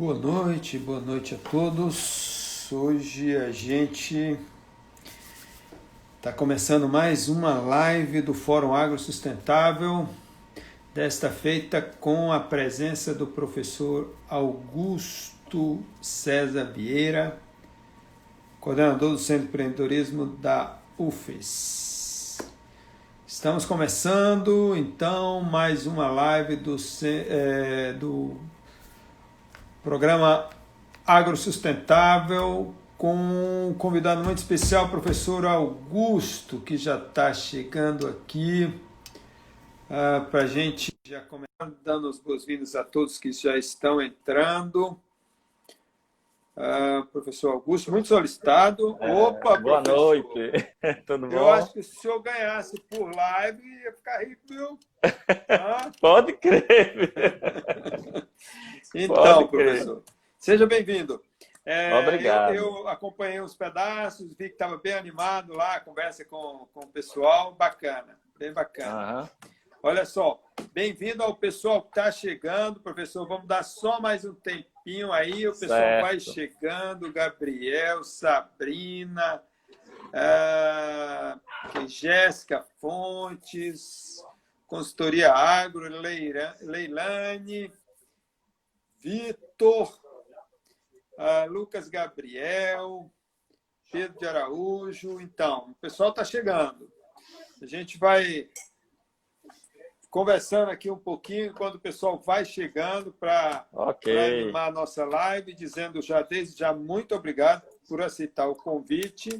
Boa noite, boa noite a todos. Hoje a gente está começando mais uma live do Fórum Agro Sustentável, desta feita com a presença do professor Augusto César Vieira, coordenador do Centro de Empreendedorismo da UFES. Estamos começando então mais uma live do, é, do programa Agrosustentável com um convidado muito especial, o professor Augusto, que já está chegando aqui uh, ah, para a gente já começar dando as boas-vindas a todos que já estão entrando. Uh, professor Augusto, muito solicitado. É, Opa, boa professor. noite. Tudo bom? Eu acho que se senhor ganhasse por live, ia ficar rico, viu? Ah? Pode crer. então, professor, seja bem-vindo. É, Obrigado. Eu, eu, acompanhei uns pedaços, vi que estava bem animado lá, a conversa com, com o pessoal, bacana, bem bacana. Uhum. Olha só, bem-vindo ao pessoal que está chegando, professor. Vamos dar só mais um tempinho aí, o pessoal certo. vai chegando, Gabriel, Sabrina, uh, Jéssica Fontes, Consultoria Agro, Leilane, Vitor, uh, Lucas Gabriel, Pedro de Araújo. Então, o pessoal está chegando. A gente vai conversando aqui um pouquinho quando o pessoal vai chegando para okay. animar a nossa live, dizendo já desde já muito obrigado por aceitar o convite.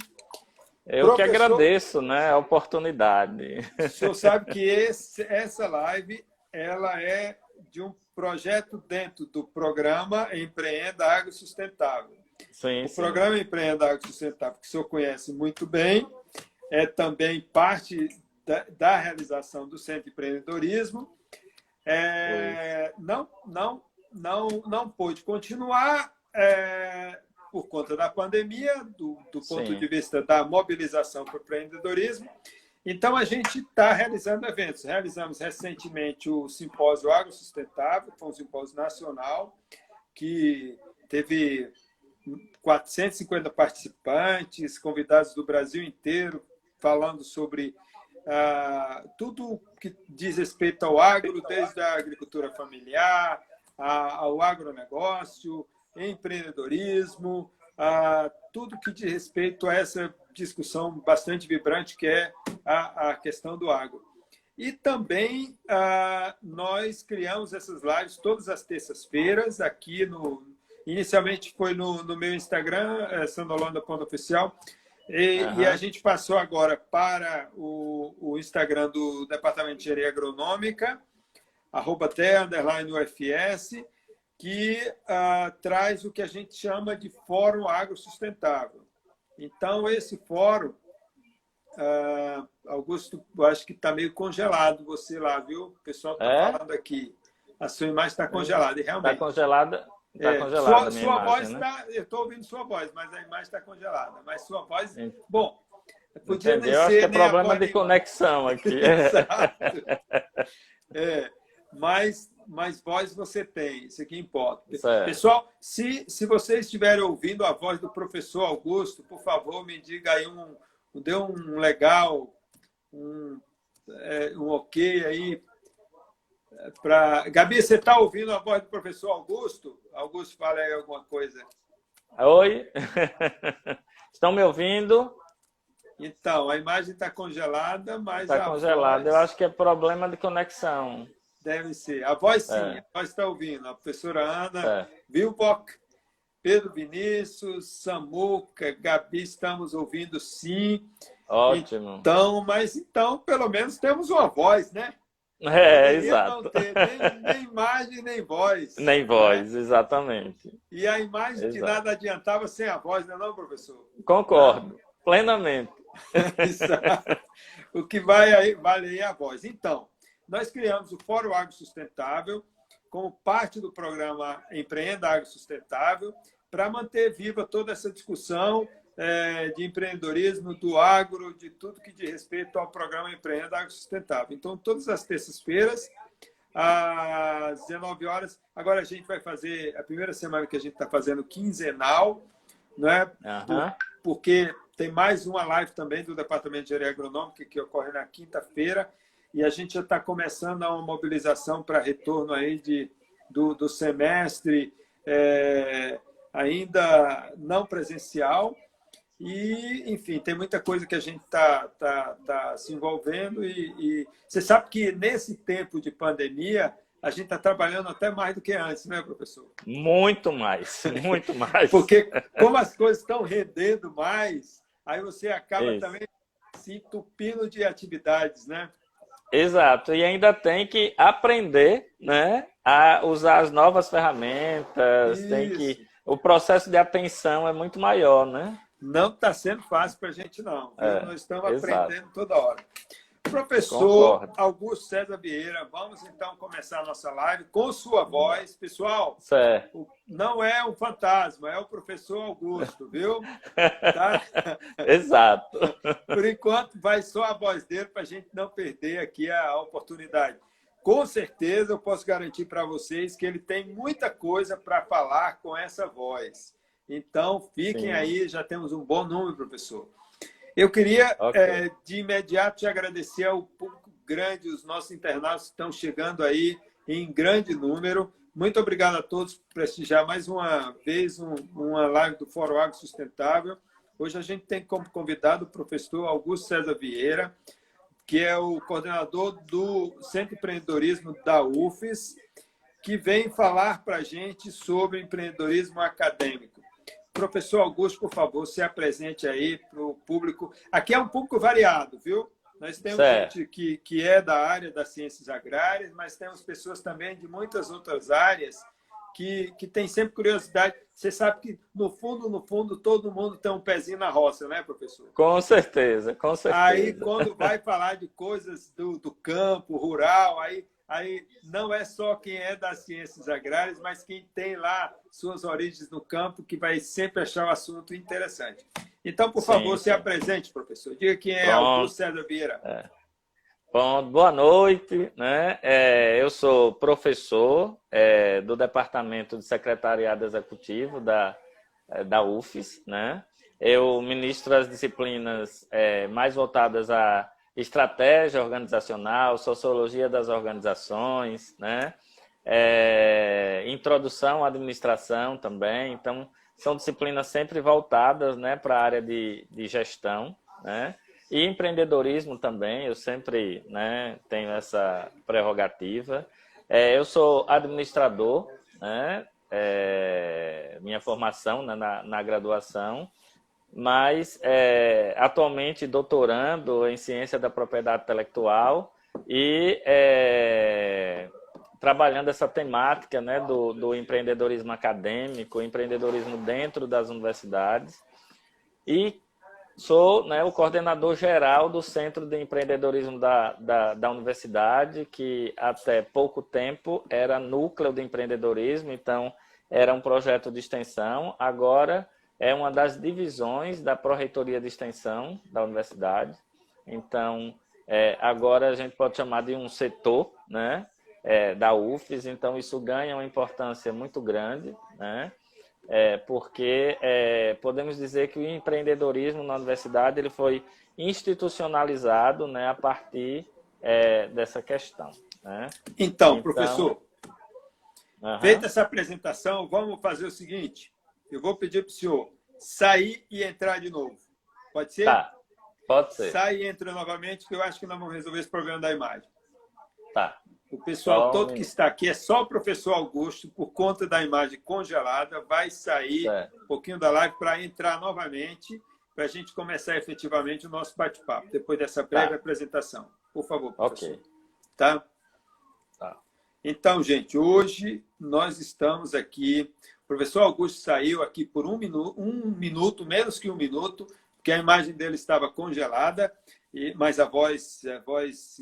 Eu Professor, que agradeço né, a oportunidade. O senhor sabe que esse, essa live ela é de um projeto dentro do programa Empreenda Água Sustentável. Sim, o sim. programa Empreenda Água Sustentável, que o senhor conhece muito bem, é também parte da, da realização do Centro de Empreendedorismo. É, não, não, não, não pôde continuar é, por conta da pandemia, do, do ponto Sim. de vista da mobilização para o empreendedorismo. Então, a gente está realizando eventos. Realizamos recentemente o Simpósio Agro Sustentável, foi um simpósio nacional, que teve 450 participantes, convidados do Brasil inteiro, falando sobre ah, tudo que diz respeito ao agro, desde a agricultura familiar, ao agronegócio, empreendedorismo, a tudo que diz respeito a essa discussão bastante vibrante que é a, a questão do agro. E também ah, nós criamos essas lives todas as terças-feiras aqui no. Inicialmente foi no, no meu Instagram, é, Sandolanda.oficial, e, uhum. e, a gente passou agora para o, o Instagram do Departamento de Engenharia Agronômica, arroba UFS, que uh, traz o que a gente chama de Fórum Agro Sustentável. Então, esse fórum, uh, Augusto, eu acho que está meio congelado você lá, viu? O pessoal está é? falando aqui. A sua imagem está congelada, e realmente. Está congelada. Está é, congelada. Sua, sua voz está. Né? Eu estou ouvindo sua voz, mas a imagem está congelada. Mas sua voz. Bom, podia Entendeu? Eu acho que é problema de conexão aqui. Exato. É, mas, mas voz você tem, isso aqui importa. Certo. Pessoal, se, se vocês estiverem ouvindo a voz do professor Augusto, por favor, me diga aí um. Dê um legal, um, é, um ok aí Pra... Gabi, você está ouvindo a voz do professor Augusto? Augusto, fala aí alguma coisa. Oi, estão me ouvindo? Então, a imagem está congelada, mas. Está congelada, voz... eu acho que é problema de conexão. Deve ser. A voz sim, é. a voz está ouvindo. A professora Ana é. Vilbock, Pedro Vinícius, Samuca, Gabi, estamos ouvindo sim. Ótimo. Então, mas então, pelo menos temos uma voz, né? É, exato. Não ter nem, nem, imagem, nem voz. Nem voz, né? exatamente. E a imagem Exato. de nada adiantava sem a voz, não é não, professor? Concordo, plenamente. O que vai aí, vale aí a voz. Então, nós criamos o Fórum Agro Sustentável como parte do programa Empreenda Agro Sustentável para manter viva toda essa discussão é, de empreendedorismo, do agro, de tudo que diz respeito ao programa Empreenda Agro Sustentável. Então, todas as terças-feiras, às 19 horas. Agora a gente vai fazer, a primeira semana que a gente está fazendo quinzenal, né? Uhum. porque tem mais uma live também do Departamento de Engenharia Agronômica que ocorre na quinta-feira e a gente já está começando a uma mobilização para retorno aí de, do, do semestre é, ainda não presencial, e, enfim, tem muita coisa que a gente está tá, tá se envolvendo. E, e, você sabe que nesse tempo de pandemia, a gente está trabalhando até mais do que antes, né, professor? Muito mais, muito mais. Porque como as coisas estão rendendo mais, aí você acaba Isso. também se entupindo de atividades, né? Exato, e ainda tem que aprender né, a usar as novas ferramentas, Isso. tem que. O processo de atenção é muito maior, né? não está sendo fácil para a gente, não. É, Nós estamos exato. aprendendo toda hora. Professor Concordo. Augusto César Vieira, vamos então começar a nossa live com sua voz. Pessoal, certo. não é um fantasma, é o professor Augusto, viu? Tá? Exato. Por enquanto, vai só a voz dele para a gente não perder aqui a oportunidade. Com certeza, eu posso garantir para vocês que ele tem muita coisa para falar com essa voz. Então, fiquem Sim. aí, já temos um bom número, professor. Eu queria, okay. é, de imediato, te agradecer ao público grande, os nossos internautas que estão chegando aí em grande número. Muito obrigado a todos por prestigiar mais uma vez um, uma live do Fórum Agro Sustentável. Hoje a gente tem como convidado o professor Augusto César Vieira, que é o coordenador do Centro de Empreendedorismo da UFES, que vem falar para a gente sobre empreendedorismo acadêmico. Professor Augusto, por favor, se apresente aí para o público. Aqui é um público variado, viu? Nós temos certo. gente que, que é da área das ciências agrárias, mas temos pessoas também de muitas outras áreas que, que tem sempre curiosidade. Você sabe que, no fundo, no fundo, todo mundo tem um pezinho na roça, né, professor? Com certeza, com certeza. Aí, quando vai falar de coisas do, do campo, rural, aí aí não é só quem é das ciências agrárias, mas quem tem lá suas origens no campo, que vai sempre achar o assunto interessante. Então, por favor, sim. se apresente, professor. Diga quem é Pronto. Augusto César Vieira. É. Bom, boa noite. Né? É, eu sou professor é, do Departamento de Secretariado Executivo da, é, da UFES. Né? Eu ministro as disciplinas é, mais voltadas a estratégia organizacional, sociologia das organizações, né? É, introdução à administração também. Então, são disciplinas sempre voltadas né, para a área de, de gestão. Né? E empreendedorismo também, eu sempre né, tenho essa prerrogativa. É, eu sou administrador, né, é, minha formação né, na, na graduação, mas é, atualmente doutorando em ciência da propriedade intelectual e é, trabalhando essa temática né, do, do empreendedorismo acadêmico, empreendedorismo dentro das universidades e sou né, o coordenador geral do Centro de Empreendedorismo da, da, da, universidade, que até pouco tempo era núcleo de empreendedorismo, então era um projeto de extensão. Agora é uma das divisões da Pró-Reitoria de Extensão da universidade. Então, é, agora a gente pode chamar de um setor né, é, da UFES, então isso ganha uma importância muito grande, né, é, porque é, podemos dizer que o empreendedorismo na universidade ele foi institucionalizado né, a partir é, dessa questão. Né? Então, então, professor, uhum. feita essa apresentação, vamos fazer o seguinte eu vou pedir para o senhor sair e entrar de novo. Pode ser? Tá. Pode ser. Sai e entra novamente, que eu acho que nós vamos resolver esse problema da imagem. Tá. O pessoal todo que está aqui é só o professor Augusto, por conta da imagem congelada, vai sair certo. um pouquinho da live para entrar novamente, para a gente começar efetivamente o nosso bate-papo, depois dessa breve tá. apresentação. Por favor, professor. Ok. Tá? Tá. Então, gente, hoje nós estamos aqui professor Augusto saiu aqui por um minuto, um minuto, menos que um minuto, porque a imagem dele estava congelada, e, mas a voz, a voz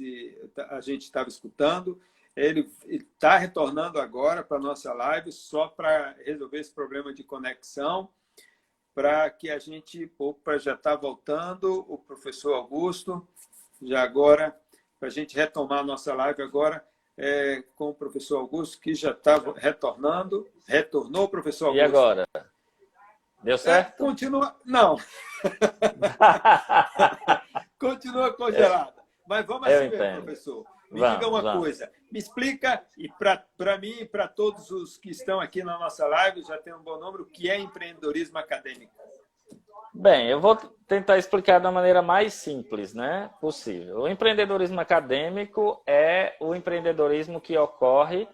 a gente estava escutando. Ele está retornando agora para a nossa live só para resolver esse problema de conexão, para que a gente, opa, já está voltando, o professor Augusto, já agora, para a gente retomar a nossa live agora, é, com o professor Augusto, que já estava retornando. Retornou, professor Augusto. E agora? Deu é, certo? É, continua. Não. continua congelada. Mas vamos assim mesmo, professor. Me vamos, diga uma vamos. coisa. Me explica, e para mim e para todos os que estão aqui na nossa live, já tem um bom número, o que é empreendedorismo acadêmico? Bem, eu vou tentar explicar da maneira mais simples né, possível. O empreendedorismo acadêmico é o empreendedorismo que ocorre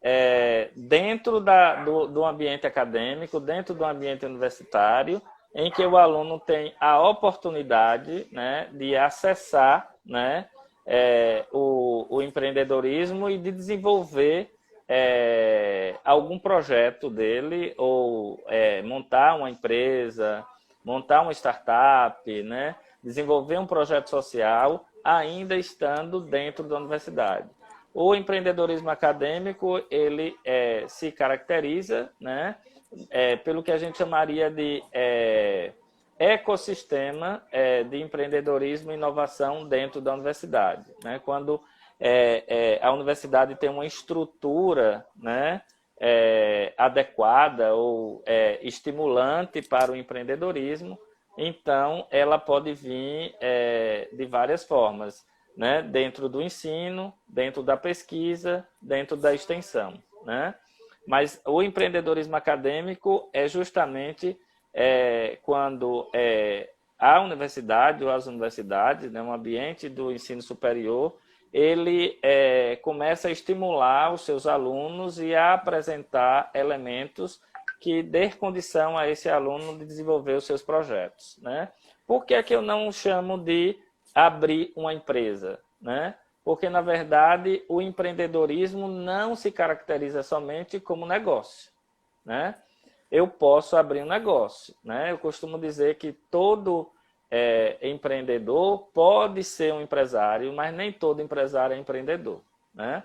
é, dentro da, do, do ambiente acadêmico, dentro do ambiente universitário, em que o aluno tem a oportunidade né, de acessar né, é, o, o, empreendedorismo e de desenvolver é, algum projeto dele, ou é, montar uma empresa, montar uma startup, né, desenvolver um projeto social, ainda estando dentro da universidade. O empreendedorismo acadêmico ele é, se caracteriza, né, é, pelo que a gente chamaria de é, ecossistema é, de empreendedorismo e inovação dentro da universidade. Né? Quando é, é, a universidade tem uma estrutura né, é, adequada ou é, estimulante para o empreendedorismo, então ela pode vir é, de várias formas, né? dentro do ensino, dentro da pesquisa, dentro da extensão. Né? Mas o empreendedorismo acadêmico é justamente é, quando é, a universidade ou as universidades, né, um ambiente do ensino superior, ele é, começa a estimular os seus alunos e a apresentar elementos que dê condição a esse aluno de desenvolver os seus projetos. Né? Por que, é que eu não chamo de abrir uma empresa? Né? Porque, na verdade, o empreendedorismo não se caracteriza somente como negócio. Né? Eu posso abrir um negócio. Né? Eu costumo dizer que todo é, empreendedor pode ser um empresário, mas nem todo empresário é empreendedor. Né?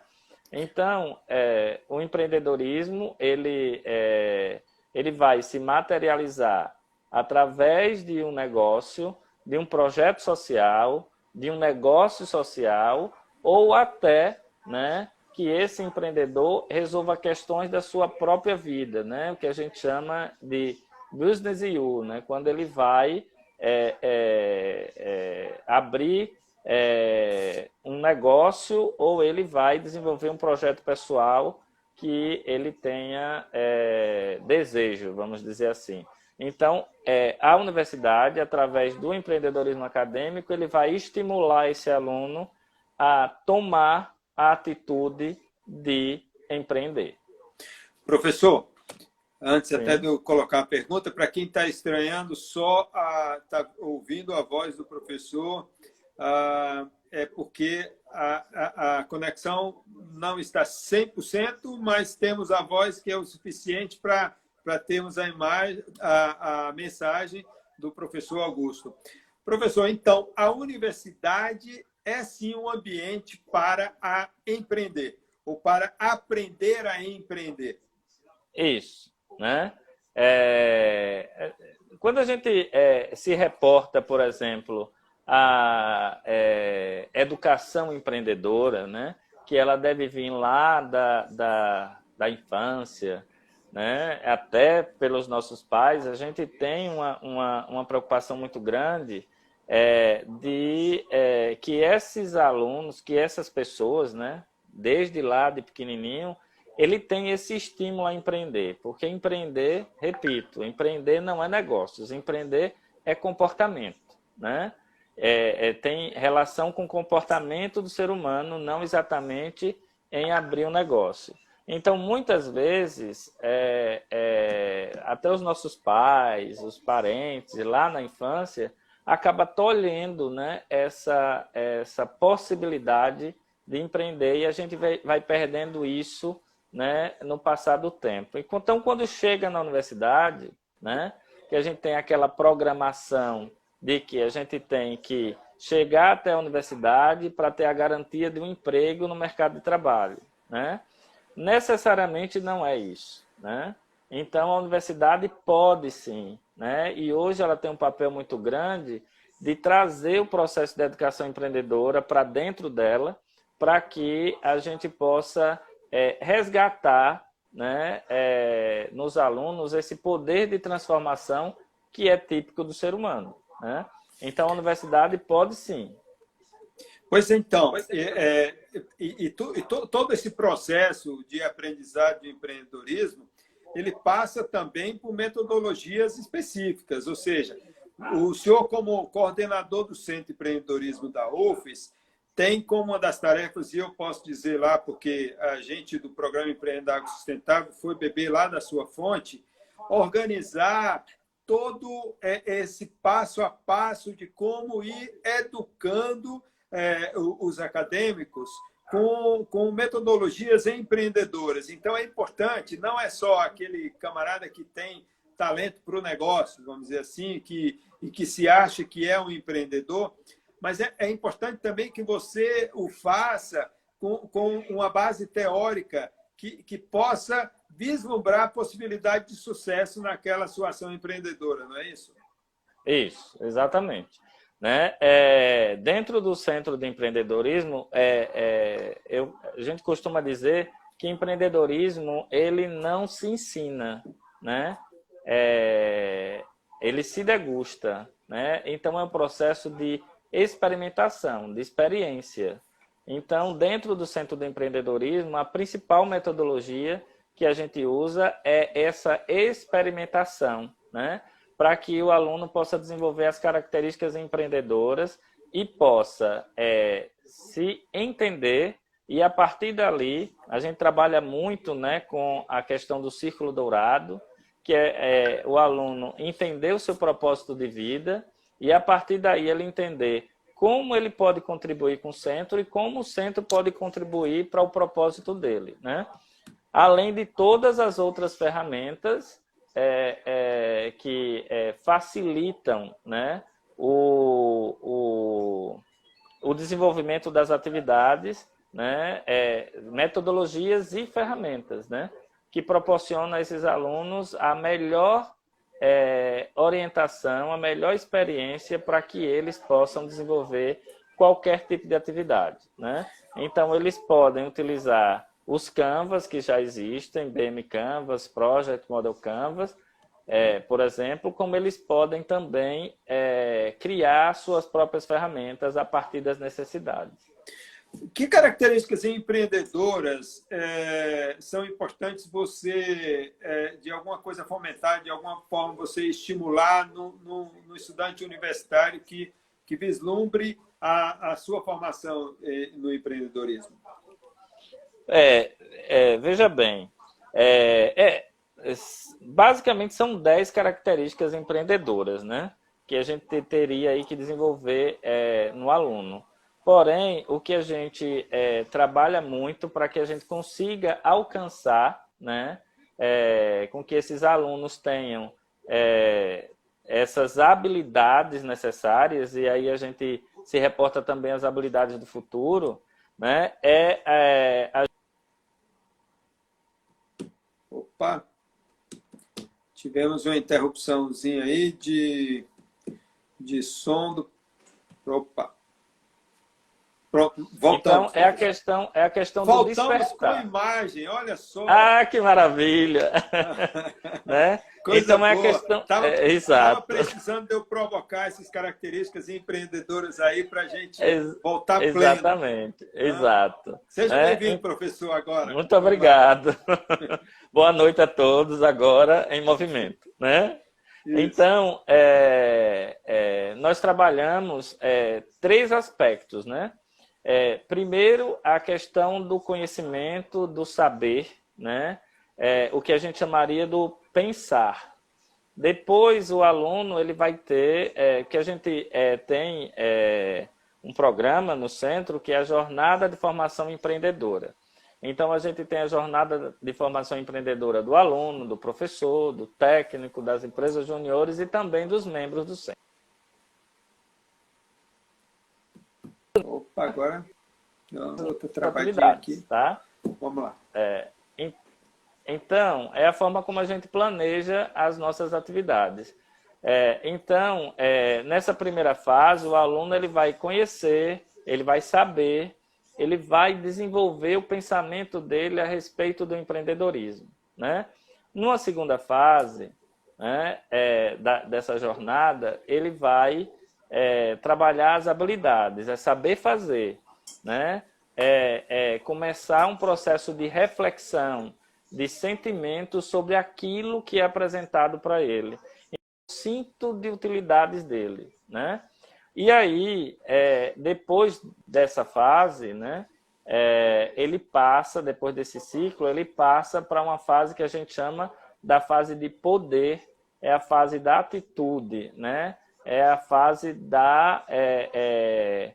Então, é, o empreendedorismo ele, é, ele vai se materializar através de um negócio, de um projeto social, de um negócio social ou até né, que esse empreendedor resolva questões da sua própria vida, né, o que a gente chama de business you, né, quando ele vai é, é, é, abrir é, um negócio ou ele vai desenvolver um projeto pessoal que ele tenha é, desejo, vamos dizer assim. Então, a universidade, através do empreendedorismo acadêmico, ele vai estimular esse aluno a tomar a atitude de empreender. Professor, antes Sim. até de eu colocar a pergunta, para quem está estranhando, só está ouvindo a voz do professor, a, é porque a, a, a, conexão não está 100%, mas temos a voz que é o suficiente para termos a, imagem, a, a mensagem do professor Augusto. Professor, então, a universidade é sim um ambiente para a empreender, ou para aprender a empreender. Isso, né? É, é, quando a gente é, se reporta, por exemplo, a é, educação empreendedora, né? que ela deve vir lá da, da, da infância, né? até pelos nossos pais, a gente tem uma, uma, uma preocupação muito grande é, de é, que esses alunos, que essas pessoas, né, desde lá de pequenininho, ele tem esse estímulo a empreender, porque empreender, repito, empreender não é negócios, empreender é comportamento, né? É, é, tem relação com o comportamento do ser humano, não exatamente em abrir um negócio. Então, muitas vezes, é, é até os nossos pais, os parentes, lá na infância, acaba tolhendo né, essa, essa possibilidade de empreender e a gente vai, vai perdendo isso né, no passar do tempo. Então, quando chega na universidade, né, que a gente tem aquela programação de que a gente tem que chegar até a universidade para ter a garantia de um emprego no mercado de trabalho. Né? Necessariamente não é isso. Né? Então, a universidade pode sim né? E hoje ela tem um papel muito grande de trazer o processo de educação empreendedora para dentro dela, para que a gente possa é, resgatar né, é, nos alunos esse poder de transformação que é típico do ser humano. Né? Então, a universidade pode sim. Pois então, é, é, e, e, e to, todo esse processo de aprendizado de empreendedorismo, ele passa também por metodologias específicas, ou seja, o senhor, como coordenador do Centro de Empreendedorismo da UFES, tem como uma das tarefas, e eu posso dizer lá, porque a gente do Programa Empreendedor Sustentável foi beber lá da sua fonte, organizar todo é, esse passo a passo de como ir educando é, os acadêmicos com, com metodologias empreendedoras. Então, é importante, não é só aquele camarada que tem talento para o negócio, vamos dizer assim, que, e que se acha que é um empreendedor, mas é, é importante também que você o faça com, com uma base teórica que, que possa vislumbrar a possibilidade de sucesso naquela sua ação empreendedora, não é isso? Isso, exatamente. Né? É, dentro do Centro de Empreendedorismo, é, é, eu, a gente costuma dizer que empreendedorismo ele não se ensina, né? É, ele se degusta, né? Então é um processo de experimentação, de experiência. Então, dentro do Centro de Empreendedorismo, a principal metodologia que a gente usa é essa experimentação, né? Para que o aluno possa desenvolver as características empreendedoras e possa é, se entender e a partir dali a gente trabalha muito, né, com a questão do círculo dourado, que é, é o aluno entender o seu propósito de vida e a partir daí ele entender como ele pode contribuir com o centro e como o centro pode contribuir para o propósito dele, né? Além de todas as outras ferramentas é, é, que é, facilitam, né, o, o, o, desenvolvimento das atividades, né, é, metodologias e ferramentas, né, que proporcionam a esses alunos a melhor é, orientação, a melhor experiência para que eles possam desenvolver qualquer tipo de atividade. Né? Então, eles podem utilizar os Canvas que já existem, BM Canvas, Project Model Canvas, é, por exemplo, como eles podem também é, criar suas próprias ferramentas a partir das necessidades. Que características empreendedoras é, são importantes você, é, de alguma coisa, fomentar, de alguma forma, você estimular no, no, no estudante universitário que, que vislumbre a, a sua formação é, no empreendedorismo? É, é veja bem, é, é, basicamente são 10 características empreendedoras, né? Que a gente teria aí que desenvolver no aluno. Porém, o que a gente é, trabalha muito para que a gente consiga alcançar, né, é, com que esses alunos tenham é, essas habilidades necessárias, e aí a gente se reporta também às habilidades do futuro, né, é, é a... Opa! Tivemos uma interrupçãozinha aí de, de som do... Opa! Pronto, voltamos. Então, é a questão, é a questão voltamos do despertar. com imagem, olha só. Ah, que maravilha! né? Coisa então, boa. é a questão... Estava é, exato. precisando de eu provocar essas características empreendedoras aí para a gente Ex voltar pleno. Exatamente, ah. exato. Seja é, bem-vindo, professor, agora. Muito obrigado. Boa noite a todos, agora em movimento. Né? Isso. Então, é, é, nós trabalhamos é, três aspectos, né? É, primeiro, a questão do conhecimento, do saber, né? É, o que a gente chamaria do pensar. Depois, o aluno ele vai ter, é, que a gente é, tem é, um programa no centro que é a Jornada de Formação Empreendedora. Então, a gente tem a jornada de formação empreendedora do aluno, do professor, do técnico, das empresas juniores e também dos membros do centro. Opa, agora outra travadinha aqui. Tá? Vamos lá. É, então, é a forma como a gente planeja as nossas atividades. É, então, é, nessa primeira fase, o aluno ele vai conhecer, ele vai saber, ele vai desenvolver o pensamento dele a respeito do empreendedorismo. Né? Numa segunda fase né, é, da, dessa jornada, ele vai é, trabalhar as habilidades, é saber fazer, né? é, é começar um processo de reflexão, de sentimento sobre aquilo que é apresentado para ele, cinto de utilidades dele, né? E aí, é, depois dessa fase, né, é, ele passa, depois desse ciclo, ele passa para uma fase que a gente chama da fase de poder, é a fase da atitude, né? É a fase da é, é,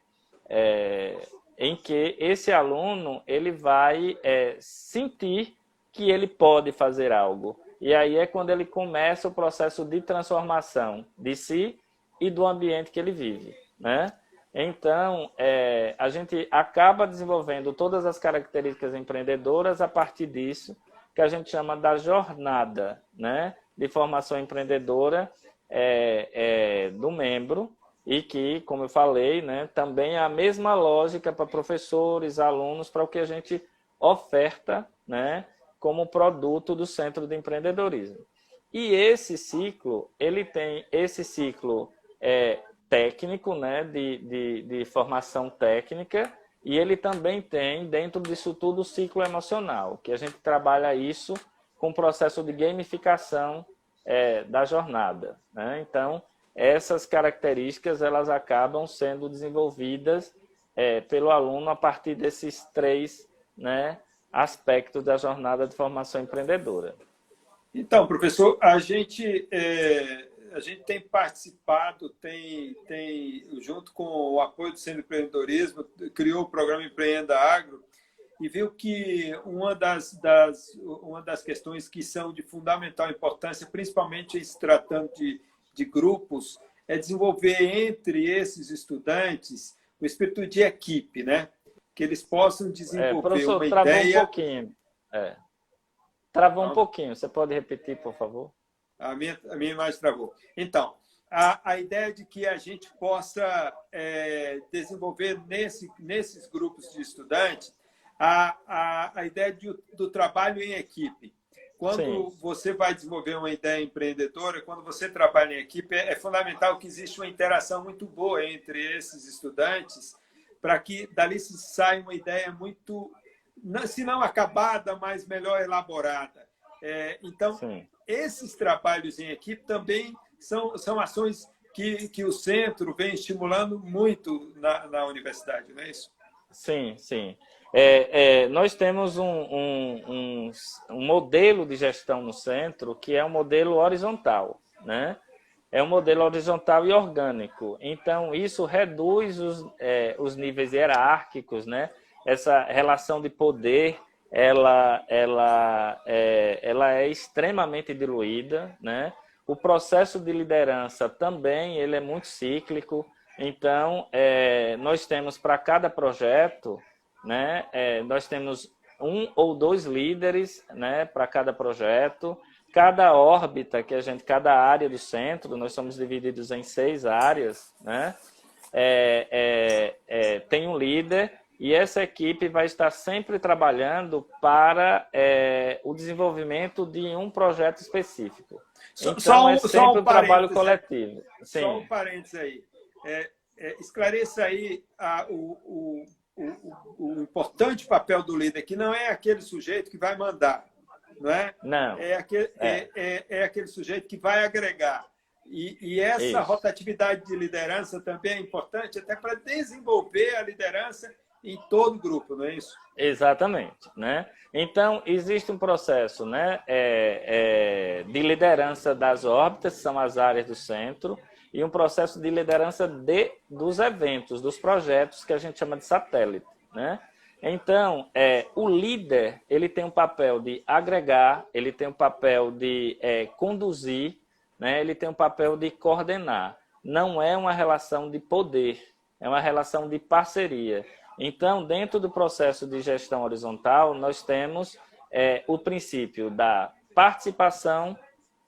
é em que esse aluno ele vai é, sentir que ele pode fazer algo. E aí é quando ele começa o processo de transformação de si e do ambiente que ele vive, né? Então, é, a gente acaba desenvolvendo todas as características empreendedoras a partir disso, que a gente chama da jornada né, de formação empreendedora é, é, do membro, e que, como eu falei, né, também é a mesma lógica para professores, alunos, para o que a gente oferta né, como produto do Centro de Empreendedorismo. E esse ciclo, ele tem esse ciclo é, técnico, né, de, de, de formação técnica, e ele também tem, dentro disso tudo, o ciclo emocional, que a gente trabalha isso com o processo de gamificação é, da jornada. Né? Então, essas características elas acabam sendo desenvolvidas é, pelo aluno a partir desses três né, aspectos da jornada de formação empreendedora. Então, professor, a gente é, a gente tem participado, tem, tem, junto com o apoio do Centro de Empreendedorismo, criou o programa Empreenda Agro e viu que uma das, das, uma das questões que são de fundamental importância, principalmente se tratando de, de grupos, é desenvolver entre esses estudantes o espírito de equipe, né? Que eles possam desenvolver é, uma travou ideia... um pouquinho. É. Travou um pouquinho. Você pode repetir, por favor? A minha, a minha imagem travou. Então, a, a ideia de que a gente possa é, desenvolver nesse, nesses grupos de estudantes a, a, a ideia de, do trabalho em equipe. Quando Sim. você vai desenvolver uma ideia empreendedora, quando você trabalha em equipe, é, é fundamental que exista uma interação muito boa entre esses estudantes para que dali se saia uma ideia muito, se não acabada, mas melhor elaborada. É, então, Sim esses trabalhos em equipe também são, são ações que, que o centro vem estimulando muito na, na universidade, não é isso? Sim, sim. É, é, nós temos um, um, um, um, modelo de gestão no centro que é um modelo horizontal, né? É um modelo horizontal e orgânico. Então, isso reduz os, é, os níveis hierárquicos, né? Essa relação de poder ela, ela, é, ela é extremamente diluída, né? O processo de liderança também ele é muito cíclico. Então, é, nós temos para cada projeto, né? É, nós temos um ou dois líderes, né? Para cada projeto. Cada órbita que a gente, cada área do centro, nós somos divididos em seis áreas, né? É, é, é, tem um líder e essa equipe vai estar sempre trabalhando para é, o desenvolvimento de um projeto específico. Só, então, só um, é sempre um, um trabalho coletivo. Sim. Só um parênteses aí. É, é, esclareça aí a, o, o, o, o, importante papel do líder, que não é aquele sujeito que vai mandar, não é? Não. É aquele, é. é. é, é aquele sujeito que vai agregar. E, e essa Isso. rotatividade de liderança também é importante até para desenvolver a liderança em todo o grupo, não é isso? Exatamente, né? Então existe um processo, né, é, é, de liderança das órbitas, são as áreas do centro, e um processo de liderança de dos eventos, dos projetos que a gente chama de satélite, né? Então, é, o líder ele tem um papel de agregar, ele tem um papel de é, conduzir, né? ele tem um papel de coordenar. Não é uma relação de poder, é uma relação de parceria. Então, dentro do processo de gestão horizontal, nós temos é, o princípio da participação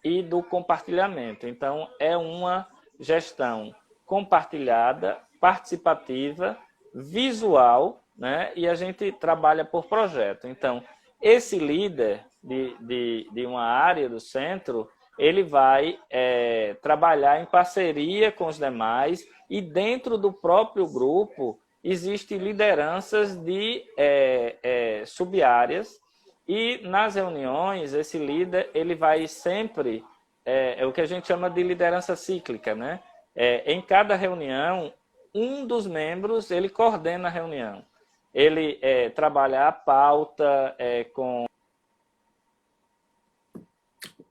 e do compartilhamento. Então, é uma gestão compartilhada, participativa, visual, né? e a gente trabalha por projeto. Então, esse líder de, de, de uma área do centro, ele vai é, trabalhar em parceria com os demais e dentro do próprio grupo existem lideranças de é, é, sub-áreas e nas reuniões esse líder ele vai sempre é, é, o que a gente chama de liderança cíclica, né? É, em cada reunião um dos membros ele coordena a reunião, ele é, trabalha a pauta é, com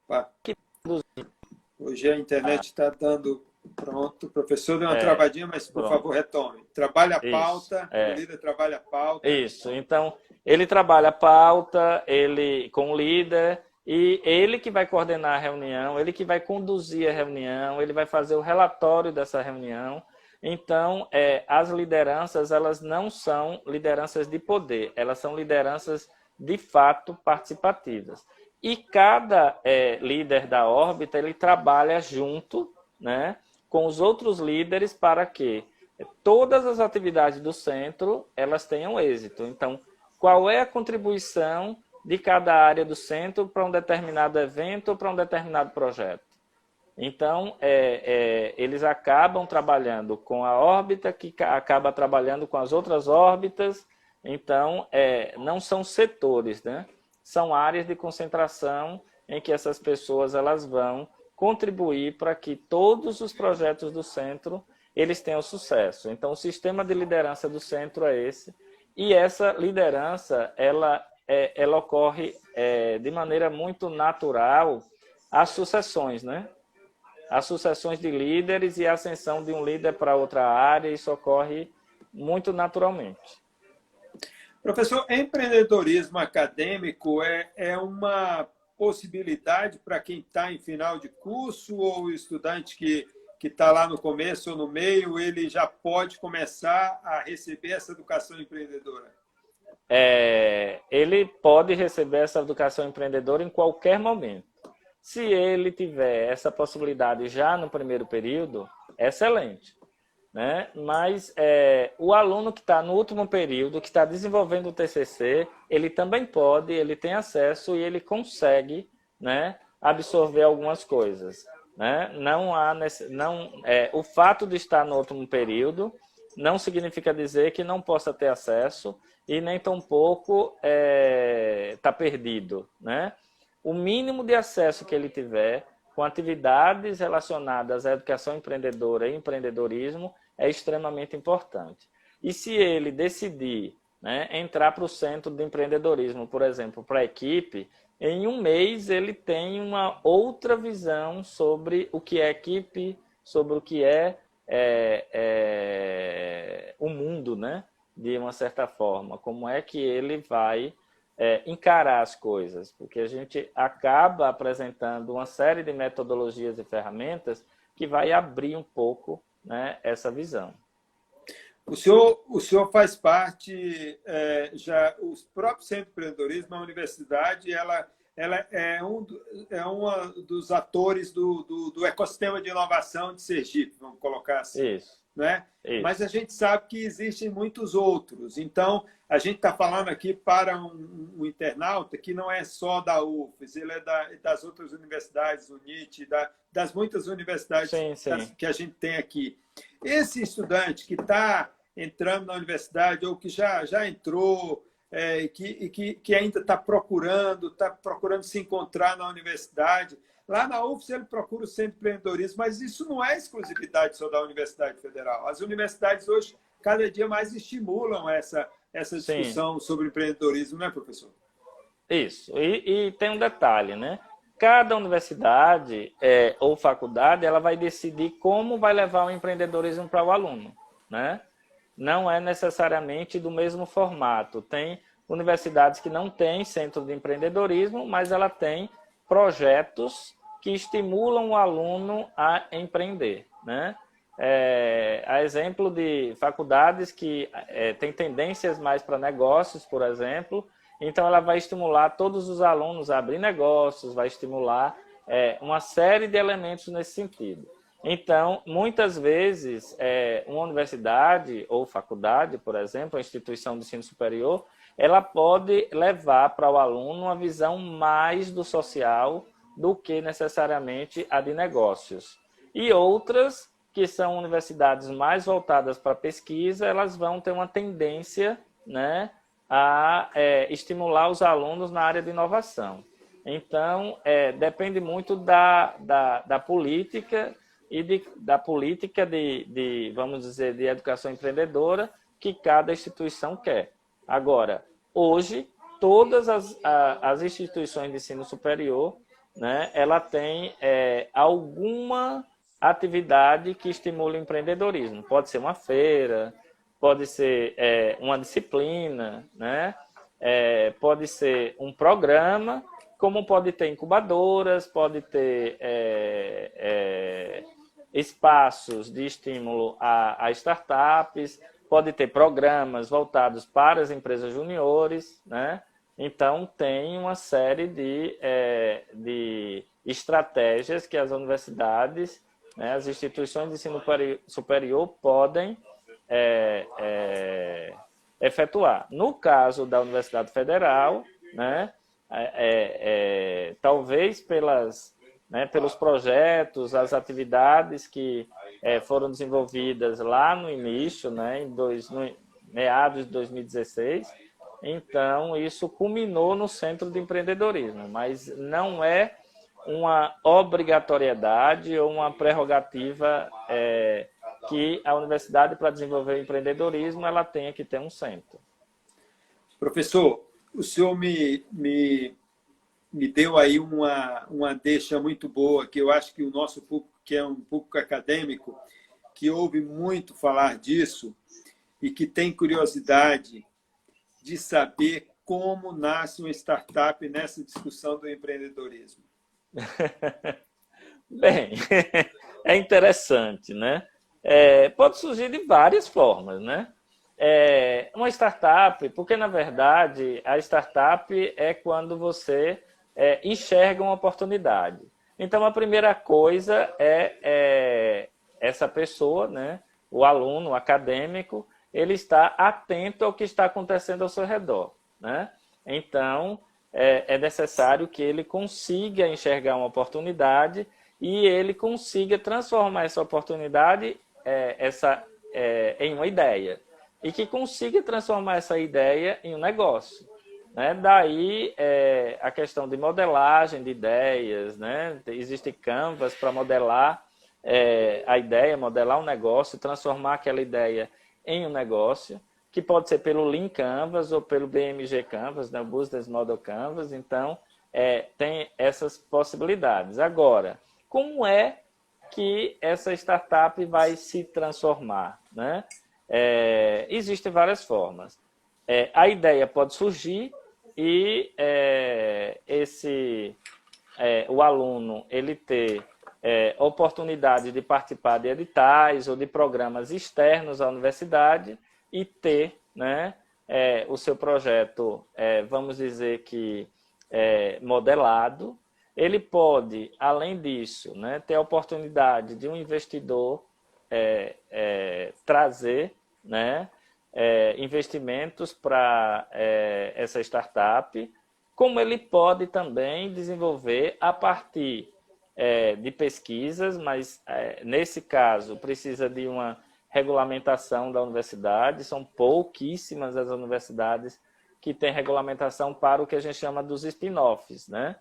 Opa. Hoje a internet está dando Pronto, o professor deu uma é, travadinha, mas por pronto. favor retome. Trabalha a pauta, Isso, é. o líder trabalha a pauta. Isso, então ele trabalha a pauta, ele com o líder, e ele que vai coordenar a reunião, ele que vai conduzir a reunião, ele vai fazer o relatório dessa reunião. Então, é, as lideranças, elas não são lideranças de poder, elas são lideranças de fato participativas. E cada é, líder da órbita, ele trabalha junto, né? com os outros líderes para que todas as atividades do centro elas tenham êxito. Então, qual é a contribuição de cada área do centro para um determinado evento ou para um determinado projeto? Então, é, é, eles acabam trabalhando com a órbita, que acaba trabalhando com as outras órbitas. Então, é, não são setores, né? São áreas de concentração em que essas pessoas elas vão contribuir para que todos os projetos do centro eles tenham sucesso. Então, o sistema de liderança do centro é esse. E essa liderança, ela, é, ela ocorre é, de maneira muito natural as sucessões, né? As sucessões de líderes e a ascensão de um líder para outra área, isso ocorre muito naturalmente. Professor, empreendedorismo acadêmico é, é uma possibilidade para quem está em final de curso ou estudante que que está lá no começo ou no meio, ele já pode começar a receber essa educação empreendedora? É, ele pode receber essa educação empreendedora em qualquer momento. Se ele tiver essa possibilidade já no primeiro período, excelente né? Mas é, o aluno que está no último período, que está desenvolvendo o TCC, ele também pode, ele tem acesso e ele consegue, né? Absorver algumas coisas, né? Não há, não, é, o fato de estar no último período não significa dizer que não possa ter acesso e nem tampouco está é, tá perdido, né? O mínimo de acesso que ele tiver com atividades relacionadas à educação empreendedora e empreendedorismo é extremamente importante. E se ele decidir né, entrar para o centro de empreendedorismo, por exemplo, para a equipe, em um mês ele tem uma outra visão sobre o que é equipe, sobre o que é, é, é o mundo, né? De uma certa forma, como é que ele vai é, encarar as coisas, porque a gente acaba apresentando uma série de metodologias e ferramentas que vai abrir um pouco né, essa visão. O senhor, o senhor faz parte, é, já os próprios centros de empreendedorismo, a universidade, ela, ela é um é uma dos atores do, do, do ecossistema de inovação de Sergipe, vamos colocar assim. Isso. Né? Isso. Mas a gente sabe que existem muitos outros. Então, a gente está falando aqui para um, um, internauta que não é só da UFES, ele é da, das outras universidades, UNIT, da, das muitas universidades sim, sim. que a gente tem aqui. Esse estudante que está entrando na universidade ou que já, já entrou, é, que, que, que ainda está procurando, está procurando se encontrar na universidade, Lá na UFS ele procura o centro de empreendedorismo, mas isso não é exclusividade só da Universidade Federal. As universidades hoje, cada dia mais estimulam essa, essa discussão Sim. sobre empreendedorismo, né, professor? Isso. E, e tem um detalhe, né? Cada universidade é, ou faculdade ela vai decidir como vai levar o empreendedorismo para o aluno, né? Não é necessariamente do mesmo formato. Tem universidades que não têm centro de empreendedorismo, mas ela tem projetos que estimulam o aluno a empreender, né? É, a exemplo de faculdades que é, têm tendências mais para negócios, por exemplo, então ela vai estimular todos os alunos a abrir negócios, vai estimular é, uma série de elementos nesse sentido. Então, muitas vezes, é, uma universidade ou faculdade, por exemplo, a instituição de ensino superior, ela pode levar para o aluno uma visão mais do social do que necessariamente a de negócios. E outras, que são universidades mais voltadas para pesquisa, elas vão ter uma tendência né, a é, estimular os alunos na área de inovação. Então, é, depende muito da, da, da política e de, da política de, de, vamos dizer, de educação empreendedora que cada instituição quer. Agora, hoje, todas as, as instituições de ensino superior, né, ela tem é, alguma atividade que estimule o empreendedorismo. Pode ser uma feira, pode ser é, uma disciplina, né? É, pode ser um programa, como pode ter incubadoras, pode ter é, é, espaços de estímulo a, a, startups, pode ter programas voltados para as empresas juniores, né? Então, tem uma série de, é, de estratégias que as universidades, né, as instituições de ensino superior podem é, é, efetuar. No caso da Universidade Federal, né, é, é, é talvez pelas, né, pelos projetos, as atividades que foram desenvolvidas lá no início, né, em dois, no, meados de 2016, então isso culminou no Centro de Empreendedorismo, mas não é uma obrigatoriedade ou uma prerrogativa é, que a universidade, para desenvolver o empreendedorismo, ela tenha que ter um centro. Professor, o senhor me, me, me deu aí uma, uma deixa muito boa, que eu acho que o nosso público, que é um público acadêmico, que ouve muito falar disso e que tem curiosidade de saber como nasce uma startup nessa discussão do empreendedorismo. Bem, é interessante, né? é, pode surgir de várias formas, né? É, uma startup, porque na verdade a startup é quando você é, enxerga uma oportunidade. Então a primeira coisa é, é essa pessoa, né, o aluno, o acadêmico, ele está atento ao que está acontecendo ao seu redor, né? Então é, é necessário que ele consiga enxergar uma oportunidade e ele consiga transformar essa oportunidade é, essa, é, em uma ideia e que consiga transformar essa ideia em um negócio. Né? Daí é, a questão de modelagem de ideias, né? existe canvas para modelar é, a ideia, modelar um negócio, transformar aquela ideia em um negócio, que pode ser pelo Lean Canvas ou pelo BMG Canvas, né? Business Model Canvas. Então, é, tem essas possibilidades. Agora, como é que essa startup vai se transformar. Né? É, existem várias formas. É, a ideia pode surgir e é, esse é, o aluno ele ter é, oportunidade de participar de editais ou de programas externos à universidade e ter né, é, o seu projeto, vamos dizer que modelado. Ele pode, além disso, né, ter a oportunidade de um investidor é, é, trazer né, é, investimentos para é, essa startup, como ele pode também desenvolver a partir é, de pesquisas, mas é, nesse caso precisa de uma regulamentação da universidade, são pouquíssimas as universidades que têm regulamentação para o que a gente chama dos spin-offs, né?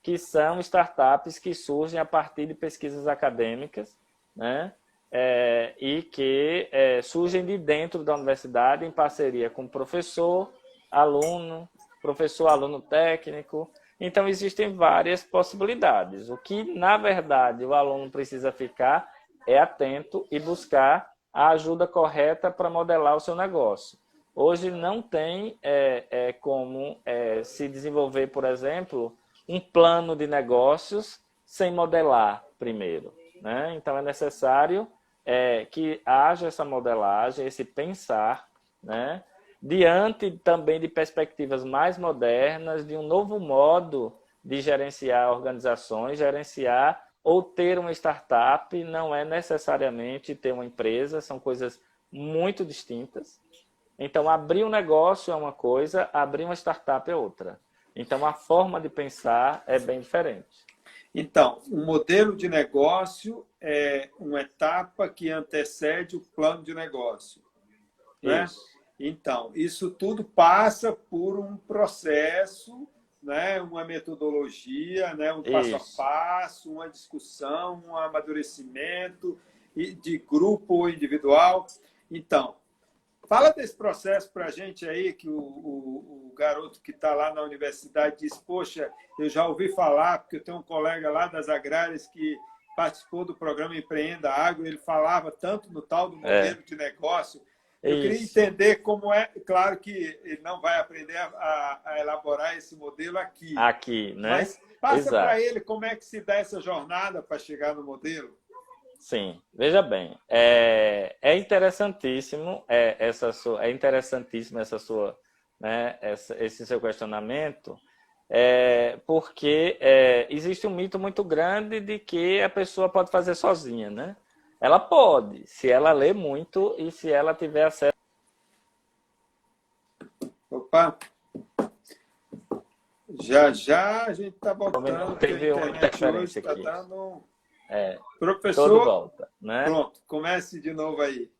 que são startups que surgem a partir de pesquisas acadêmicas, né? É, e que é, surgem de dentro da universidade em parceria com professor, aluno, professor, aluno técnico. Então, existem várias possibilidades. O que, na verdade, o aluno precisa ficar é atento e buscar a ajuda correta para modelar o seu negócio. Hoje não tem é, é como é, se desenvolver, por exemplo, um plano de negócios sem modelar primeiro. Né? Então, é necessário é, que haja essa modelagem, esse pensar, né? Diante também de perspectivas mais modernas, de um novo modo de gerenciar organizações, gerenciar ou ter uma startup não é necessariamente ter uma empresa, são coisas muito distintas. Então, abrir um negócio é uma coisa, abrir uma startup é outra. Então, a forma de pensar é bem diferente. Então, o modelo de negócio é uma etapa que antecede o plano de negócio. Né? Isso. Então, isso tudo passa por um processo, né? uma metodologia, né? um passo isso. a passo, uma discussão, um amadurecimento de grupo ou individual. Então, Fala desse processo para a gente aí, que o, o, o garoto que está lá na universidade diz, poxa, eu já ouvi falar, porque eu tenho um colega lá das agrárias que participou do programa Empreenda Agro, ele falava tanto no tal do é. modelo é. de negócio. Eu Isso. queria entender como é, claro que ele não vai aprender a, a elaborar esse modelo aqui. Aqui, né? Mas passa para ele como é que se dá essa jornada para chegar no modelo. Sim, veja bem, é, é interessantíssimo é, essa sua, é interessantíssimo essa sua, né, essa, esse seu questionamento, é, porque é, existe um mito muito grande de que a pessoa pode fazer sozinha, né? Ela pode, se ela lê muito e se ela tiver acesso. Opa! Já já a gente está voltando. Teve uma interferência tá aqui. Tá dando é, Professor, volta, né? pronto, comece de novo aí.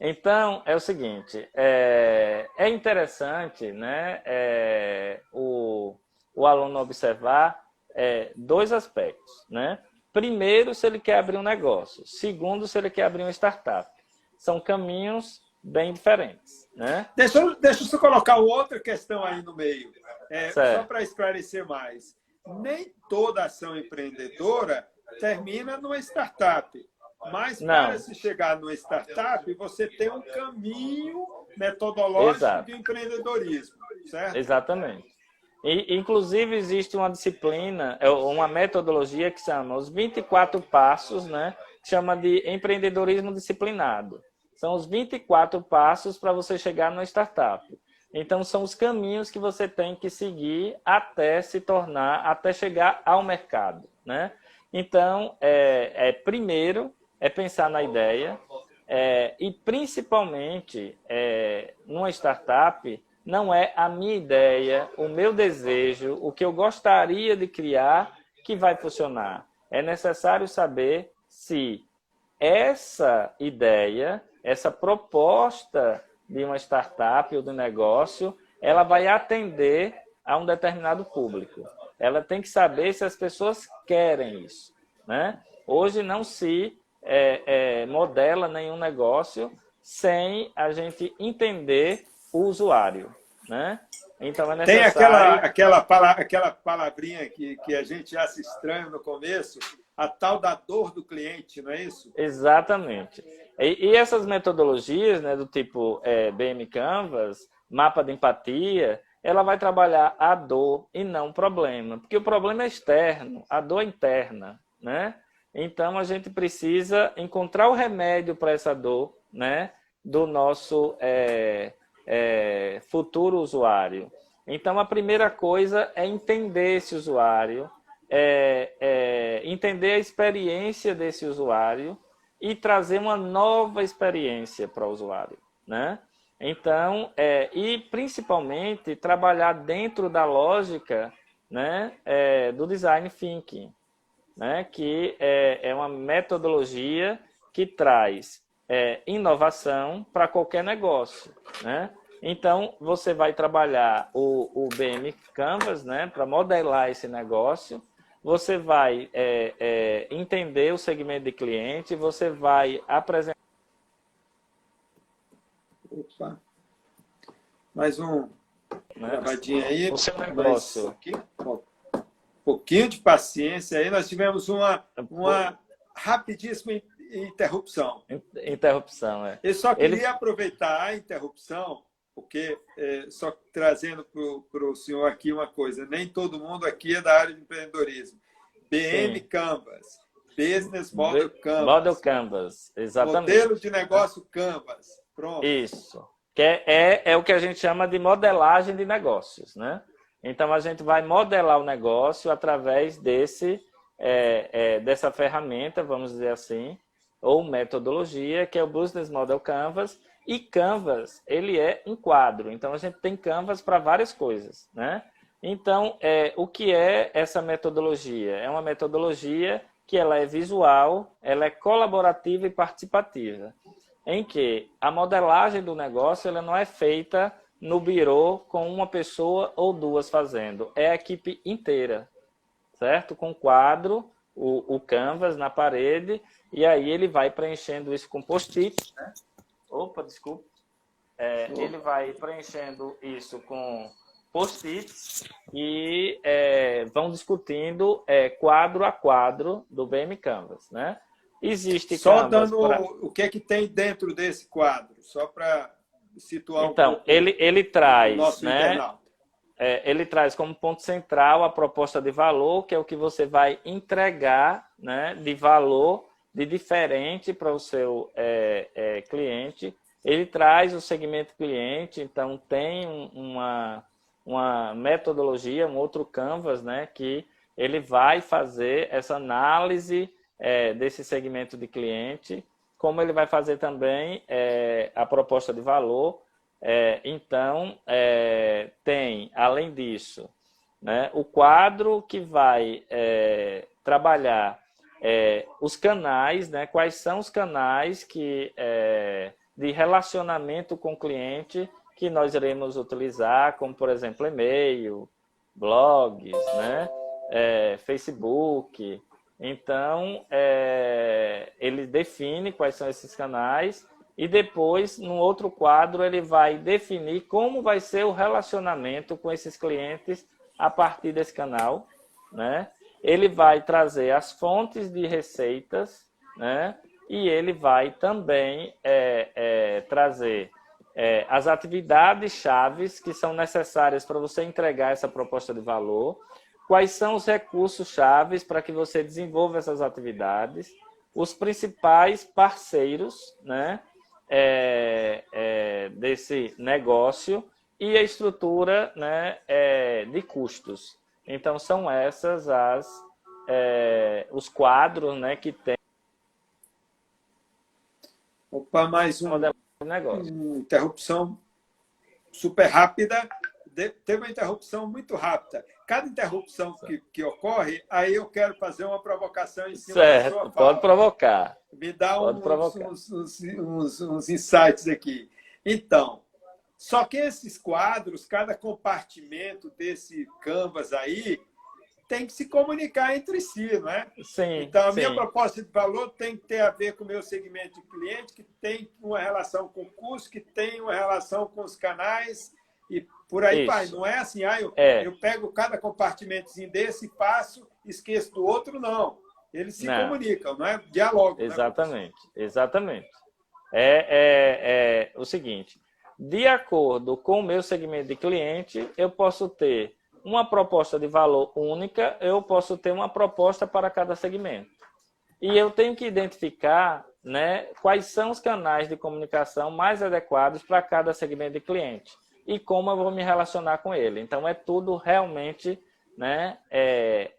Então, é o seguinte, é, é interessante né, é, o, o aluno observar é, dois aspectos. Né? Primeiro, se ele quer abrir um negócio. Segundo, se ele quer abrir uma startup. São caminhos bem diferentes. Né? Deixa, eu, deixa eu só colocar outra questão aí no meio, é, só para esclarecer mais. Nem toda ação empreendedora termina numa startup. Mas Não. para se chegar numa startup, você tem um caminho metodológico Exato. de empreendedorismo, certo? Exatamente. E, inclusive, existe uma disciplina, é uma metodologia que chama os 24 passos, né? chama de empreendedorismo disciplinado. São os 24 passos para você chegar numa startup. Então, são os caminhos que você tem que seguir até se tornar, até chegar ao mercado, né? Então, é, é primeiro é pensar na ideia é, e principalmente é, numa startup não é a minha ideia, o meu desejo, o que eu gostaria de criar que vai funcionar. É necessário saber se essa ideia, essa proposta de uma startup ou de negócio, ela vai atender a um determinado público ela tem que saber se as pessoas querem isso. Né? Hoje não se é, é, modela nenhum negócio sem a gente entender o usuário. Né? Então é necessário... Tem aquela, aquela, aquela palavrinha que, que a gente acha estranho no começo, a tal da dor do cliente, não é isso? Exatamente. E, e essas metodologias né, do tipo é, BM Canvas, mapa de empatia, ela vai trabalhar a dor e não o problema, porque o problema é externo, a dor é interna, né? Então a gente precisa encontrar o remédio para essa dor, né? Do nosso é, é, futuro usuário. Então a primeira coisa é entender esse usuário, é, é entender a experiência desse usuário e trazer uma nova experiência para o usuário, né? Então, é, e principalmente trabalhar dentro da lógica né, é, do design thinking, né, que é, é uma metodologia que traz é, inovação para qualquer negócio. Né? Então, você vai trabalhar o, o BM Canvas né, para modelar esse negócio, você vai é, é, entender o segmento de cliente, você vai apresentar Opa. Mais um né? gravadinho aí. O seu negócio. Aqui, um pouquinho de paciência aí. Nós tivemos uma, uma rapidíssima interrupção. Interrupção, é. Eu só queria Ele... aproveitar a interrupção, porque é, só trazendo para o senhor aqui uma coisa, nem todo mundo aqui é da área de empreendedorismo. BM Sim. Canvas, Business Model Canvas. Model Canvas, exatamente. Modelo de negócio Canvas. Pronto. Isso. Que é, é, é o que a gente chama de modelagem de negócios, né? Então, a gente vai modelar o negócio através desse, é, é, dessa ferramenta, vamos dizer assim, ou metodologia, que é o Business Model Canvas. E Canvas, ele é um quadro. Então, a gente tem Canvas para várias coisas, né? Então, é, o que é essa metodologia? É uma metodologia que ela é visual, ela é colaborativa e participativa, em que a modelagem do negócio ela não é feita no birô com uma pessoa ou duas fazendo, é a equipe inteira, certo? Com quadro, o, o canvas na parede, e aí ele vai preenchendo isso com post-it, né? Opa, desculpa. É, ele vai preenchendo isso com post-its e é, vão discutindo é, quadro a quadro do BM Canvas, né? Existe só dando pra... o que é que tem dentro desse quadro, só para situar então, um ele ele traz, né? É, ele traz como ponto central a proposta de valor, que é o que você vai entregar, né? De valor de diferente para o seu é, é, cliente. Ele traz o segmento cliente, então tem uma uma metodologia, um outro canvas, né, que ele vai fazer essa análise é, desse segmento de cliente, como ele vai fazer também é, a proposta de valor. É, então, é, tem, além disso, né, o quadro que vai trabalhar é, os canais, né, quais são os canais que, de relacionamento com o cliente que nós iremos utilizar, como por exemplo e-mail, blogs, né? É, Facebook. Então, é, ele define quais são esses canais e depois, no outro quadro, ele vai definir como vai ser o relacionamento com esses clientes a partir desse canal, né? Ele vai trazer as fontes de receitas, né? E ele vai também é, é trazer é, as atividades chaves que são necessárias para você entregar essa proposta de valor, quais são os recursos chaves para que você desenvolva essas atividades, os principais parceiros né, é, é, desse negócio e a estrutura né, é, de custos. Então, são essas as, é, os quadros né, que tem. Opa, mais um negócio. Uma interrupção super rápida. De, teve uma interrupção muito rápida. Cada interrupção que, que, ocorre, aí eu quero fazer uma provocação em cima certo, da sua fala. Pode provocar. Me dá um, uns, uns, uns, uns insights aqui. Então, só que esses quadros, cada compartimento desse canvas aí, tem que se comunicar entre si, não é? Sim. Então, a sim. minha proposta de valor tem que ter a ver com o meu segmento de cliente, que tem uma relação com o custo, que tem uma relação com os canais e por aí vai. Não é assim, ah, eu, é. eu pego cada compartimentozinho desse, passo, esqueço do outro, não. Eles se não. comunicam, não é? Dialogam. Exatamente, né? exatamente. É, é, é o seguinte, de acordo com o meu segmento de cliente, eu posso ter uma proposta de valor única, eu posso ter uma proposta para cada segmento. E eu tenho que identificar né, quais são os canais de comunicação mais adequados para cada segmento de cliente e como eu vou me relacionar com ele. Então, é tudo realmente né, é,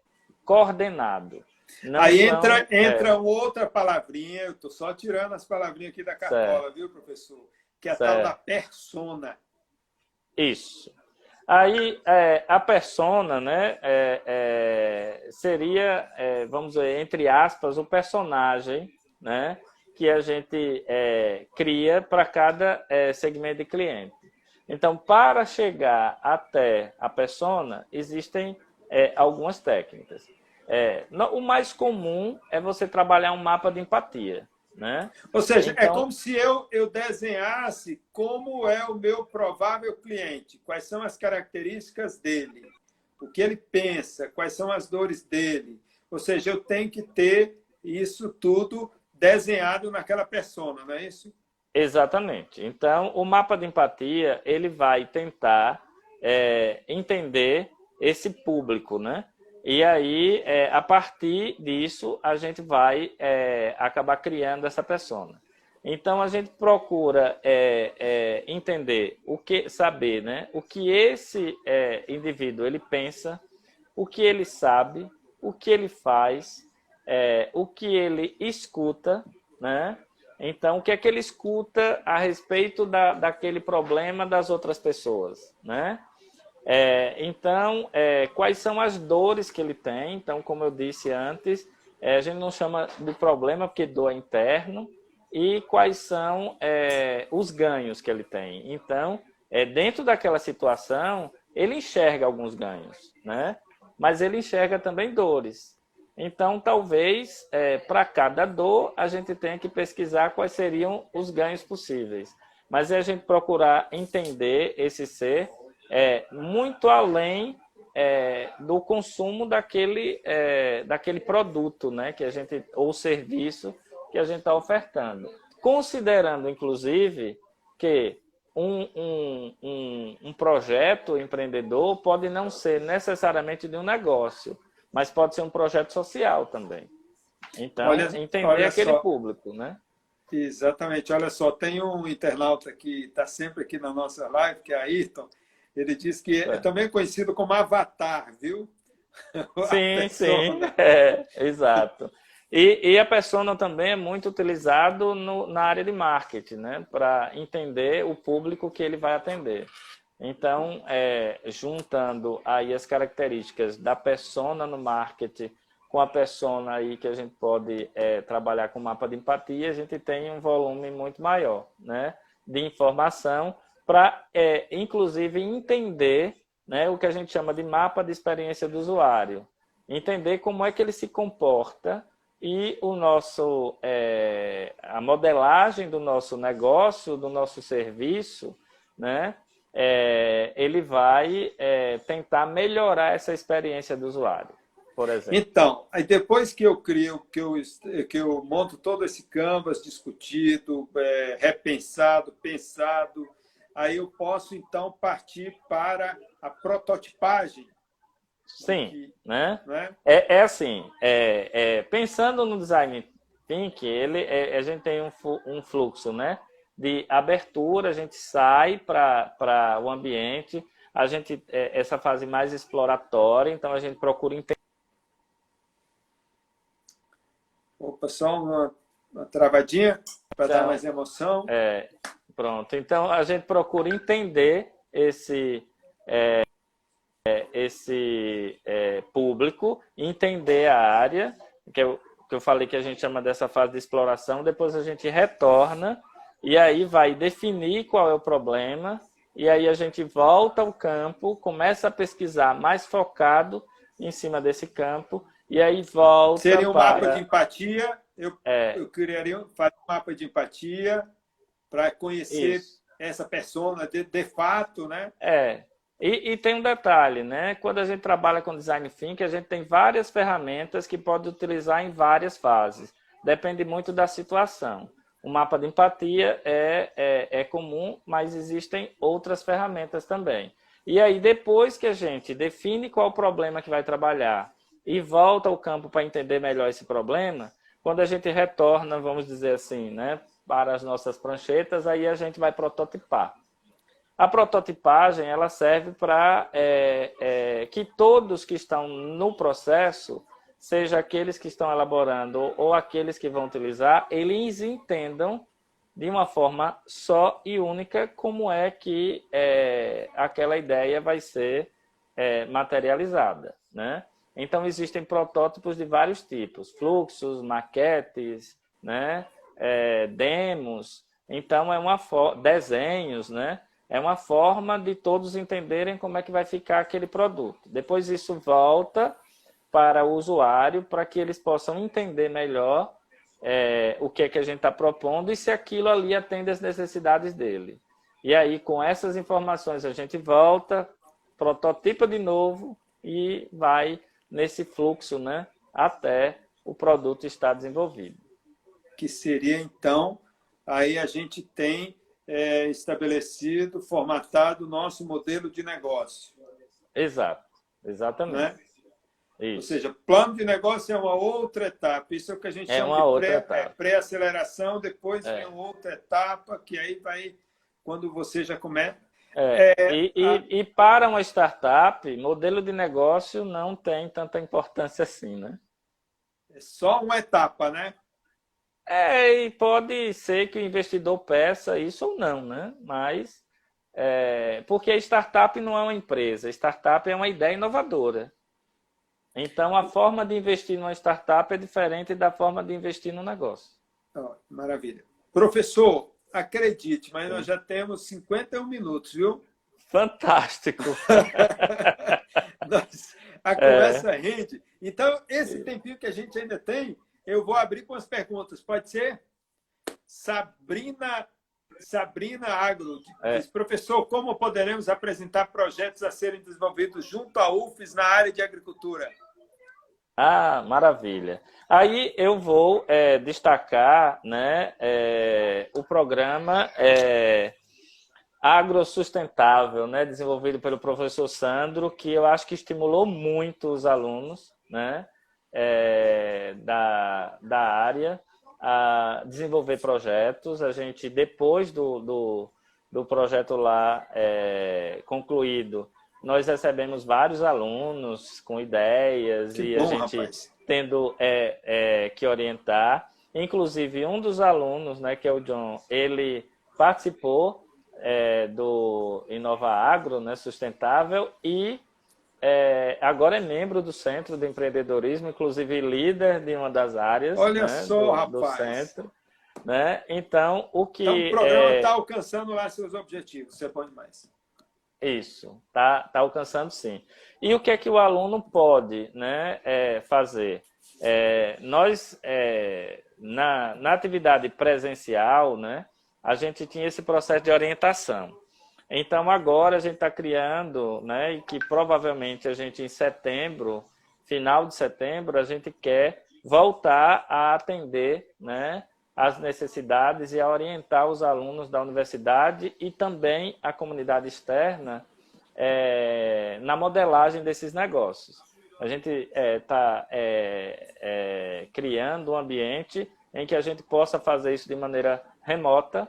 coordenado. Não Aí entra, é... entra outra palavrinha, eu estou só tirando as palavrinhas aqui da cartola, certo. viu, professor? Que é a certo. tal da persona. Isso. Aí é, a persona, né, é, é, seria, é, vamos dizer, entre aspas, o personagem, né, que a gente é, cria para cada é, segmento de cliente. Então, para chegar até a persona, existem algumas técnicas. o mais comum é você trabalhar um mapa de empatia. Né? Ou seja, é então... é como se eu, eu desenhasse como é o meu provável cliente, quais são as características dele, o que ele pensa, quais são as dores dele. Ou seja, eu tenho que ter isso tudo desenhado naquela persona, não é isso? Exatamente. Então, o mapa de empatia ele vai tentar é, entender esse público, né? E aí, é, a partir disso, a gente vai é, acabar criando essa persona. Então, a gente procura é, é entender o que, saber, né? O que esse é, indivíduo ele pensa, o que ele sabe, o que ele faz, é, o que ele escuta, né? Então, o que é que ele escuta a respeito da, daquele problema das outras pessoas, né? É, então, é, quais são as dores que ele tem? Então, como eu disse antes, é, a gente não chama de problema porque dor é interno. E quais são é, os ganhos que ele tem? Então, é, dentro daquela situação, ele enxerga alguns ganhos, né? Mas ele enxerga também dores. Então, talvez, é, para cada dor, a gente tenha que pesquisar quais seriam os ganhos possíveis. Mas é a gente procurar entender esse ser é, muito além é, do consumo daquele, é, daquele produto, né, que a gente ou serviço que a gente está ofertando, considerando inclusive que um, um, um, um, projeto empreendedor pode não ser necessariamente de um negócio, mas pode ser um projeto social também. Então, olha, entender olha aquele só. público, né? Exatamente. Olha só, tem um internauta que está sempre aqui na nossa live, que é Ayrton, ele diz que é, é também conhecido como avatar, viu? Sim, sim, é, exato. E, e, a persona também é muito utilizado no, na área de marketing, né? Para entender o público que ele vai atender. Então, é, juntando aí as características da persona no marketing com a persona aí que a gente pode é, trabalhar com mapa de empatia, a gente tem um volume muito maior, né? De informação para, é, inclusive, entender né, o que a gente chama de mapa de experiência do usuário. Entender como é que ele se comporta e o nosso, é, a modelagem do nosso negócio, do nosso serviço, né, é, ele vai é, tentar melhorar essa experiência do usuário, por exemplo. Então, aí depois que eu crio, que eu, que eu monto todo esse canvas discutido, é, repensado, pensado, aí eu posso então partir para a prototipagem. Sim, que, né? né? É, é assim, é, é, pensando no design think, ele, é, a gente tem um, um fluxo, né? De abertura, a gente sai para o ambiente, a gente é, essa fase mais exploratória, então a gente procura entender. Opa, só uma, uma travadinha para dar mais emoção. É, Pronto. Então a gente procura entender esse é, é, esse é, público, entender a área que eu, que eu falei que a gente chama dessa fase de exploração. Depois a gente retorna e aí vai definir qual é o problema e aí a gente volta ao campo, começa a pesquisar mais focado em cima desse campo e aí volta seria um para... mapa de empatia. Eu, é. eu criaria fazer um mapa de empatia para conhecer Isso. essa persona de, de fato, né? É. E, e, tem um detalhe, né? Quando a gente trabalha com design thinking, a gente tem várias ferramentas que pode utilizar em várias fases. Depende muito da situação. O mapa de empatia é, é, é comum, mas existem outras ferramentas também. E aí, depois que a gente define qual o problema que vai trabalhar e volta ao campo para entender melhor esse problema, quando a gente retorna, vamos dizer assim, né, para as nossas pranchetas, aí a gente vai prototipar. A prototipagem ela serve para é, é, que todos que estão no processo, seja aqueles que estão elaborando ou aqueles que vão utilizar, eles entendam de uma forma só e única como é que é, aquela ideia vai ser é, materializada. Né? Então, existem protótipos de vários tipos, fluxos, maquetes, né? É, demos, então é uma desenhos, né? É uma forma de todos entenderem como é que vai ficar aquele produto. Depois isso volta para o usuário para que eles possam entender melhor é, o que é que a gente está propondo e se aquilo ali atende às necessidades dele. E aí, com essas informações, a gente volta, prototipa de novo e vai nesse fluxo né, até o produto estar desenvolvido que seria, então, aí a gente tem é, estabelecido, formatado o nosso modelo de negócio. Exato, exatamente. Né? Ou seja, plano de negócio é uma outra etapa. Isso é o que a gente é chama de é, pré-aceleração. Pré depois é. vem outra etapa, que aí vai, quando você já começa. É, é, e, a... e, e, para uma startup, modelo de negócio não tem tanta importância assim, né? É só uma etapa, né? É, e pode ser que o investidor peça isso ou não, né? Mas, é, porque a startup não é uma empresa, a startup é uma ideia inovadora. Então, a forma de investir numa startup é diferente da forma de investir no negócio. Oh, maravilha. Professor, acredite, mas nós já temos 51 minutos, viu? Fantástico! a conversa é. rende. Então, esse tempinho que a gente ainda tem, eu vou abrir com as perguntas. Pode ser? Sabrina Sabrina Agro é. diz, professor, como poderemos apresentar projetos a serem desenvolvidos junto à UFES na área de agricultura? Ah, maravilha. Aí eu vou é, destacar né, é, o programa é, Agrosustentável, né, desenvolvido pelo professor Sandro, que eu acho que estimulou muito os alunos né, é, da, da área a desenvolver projetos. A gente, depois do, do, do projeto lá é, concluído, nós recebemos vários alunos com ideias que e bom, a gente rapaz. tendo é, é, que orientar. Inclusive, um dos alunos, né, que é o John, ele participou é, do Inova Agro, né, sustentável, e é, agora é membro do Centro de Empreendedorismo, inclusive líder de uma das áreas Olha né, só, do, rapaz. do centro. Né? Então, o que. Então, o programa está é... alcançando lá seus objetivos, você pode mais. Isso, está tá alcançando sim. E o que é que o aluno pode né, é, fazer? É, nós, é, na, na atividade presencial, né, a gente tinha esse processo de orientação. Então, agora a gente está criando, né, e que provavelmente a gente em setembro, final de setembro, a gente quer voltar a atender né, as necessidades e a orientar os alunos da universidade e também a comunidade externa é, na modelagem desses negócios. A gente está é, é, é, criando um ambiente em que a gente possa fazer isso de maneira remota,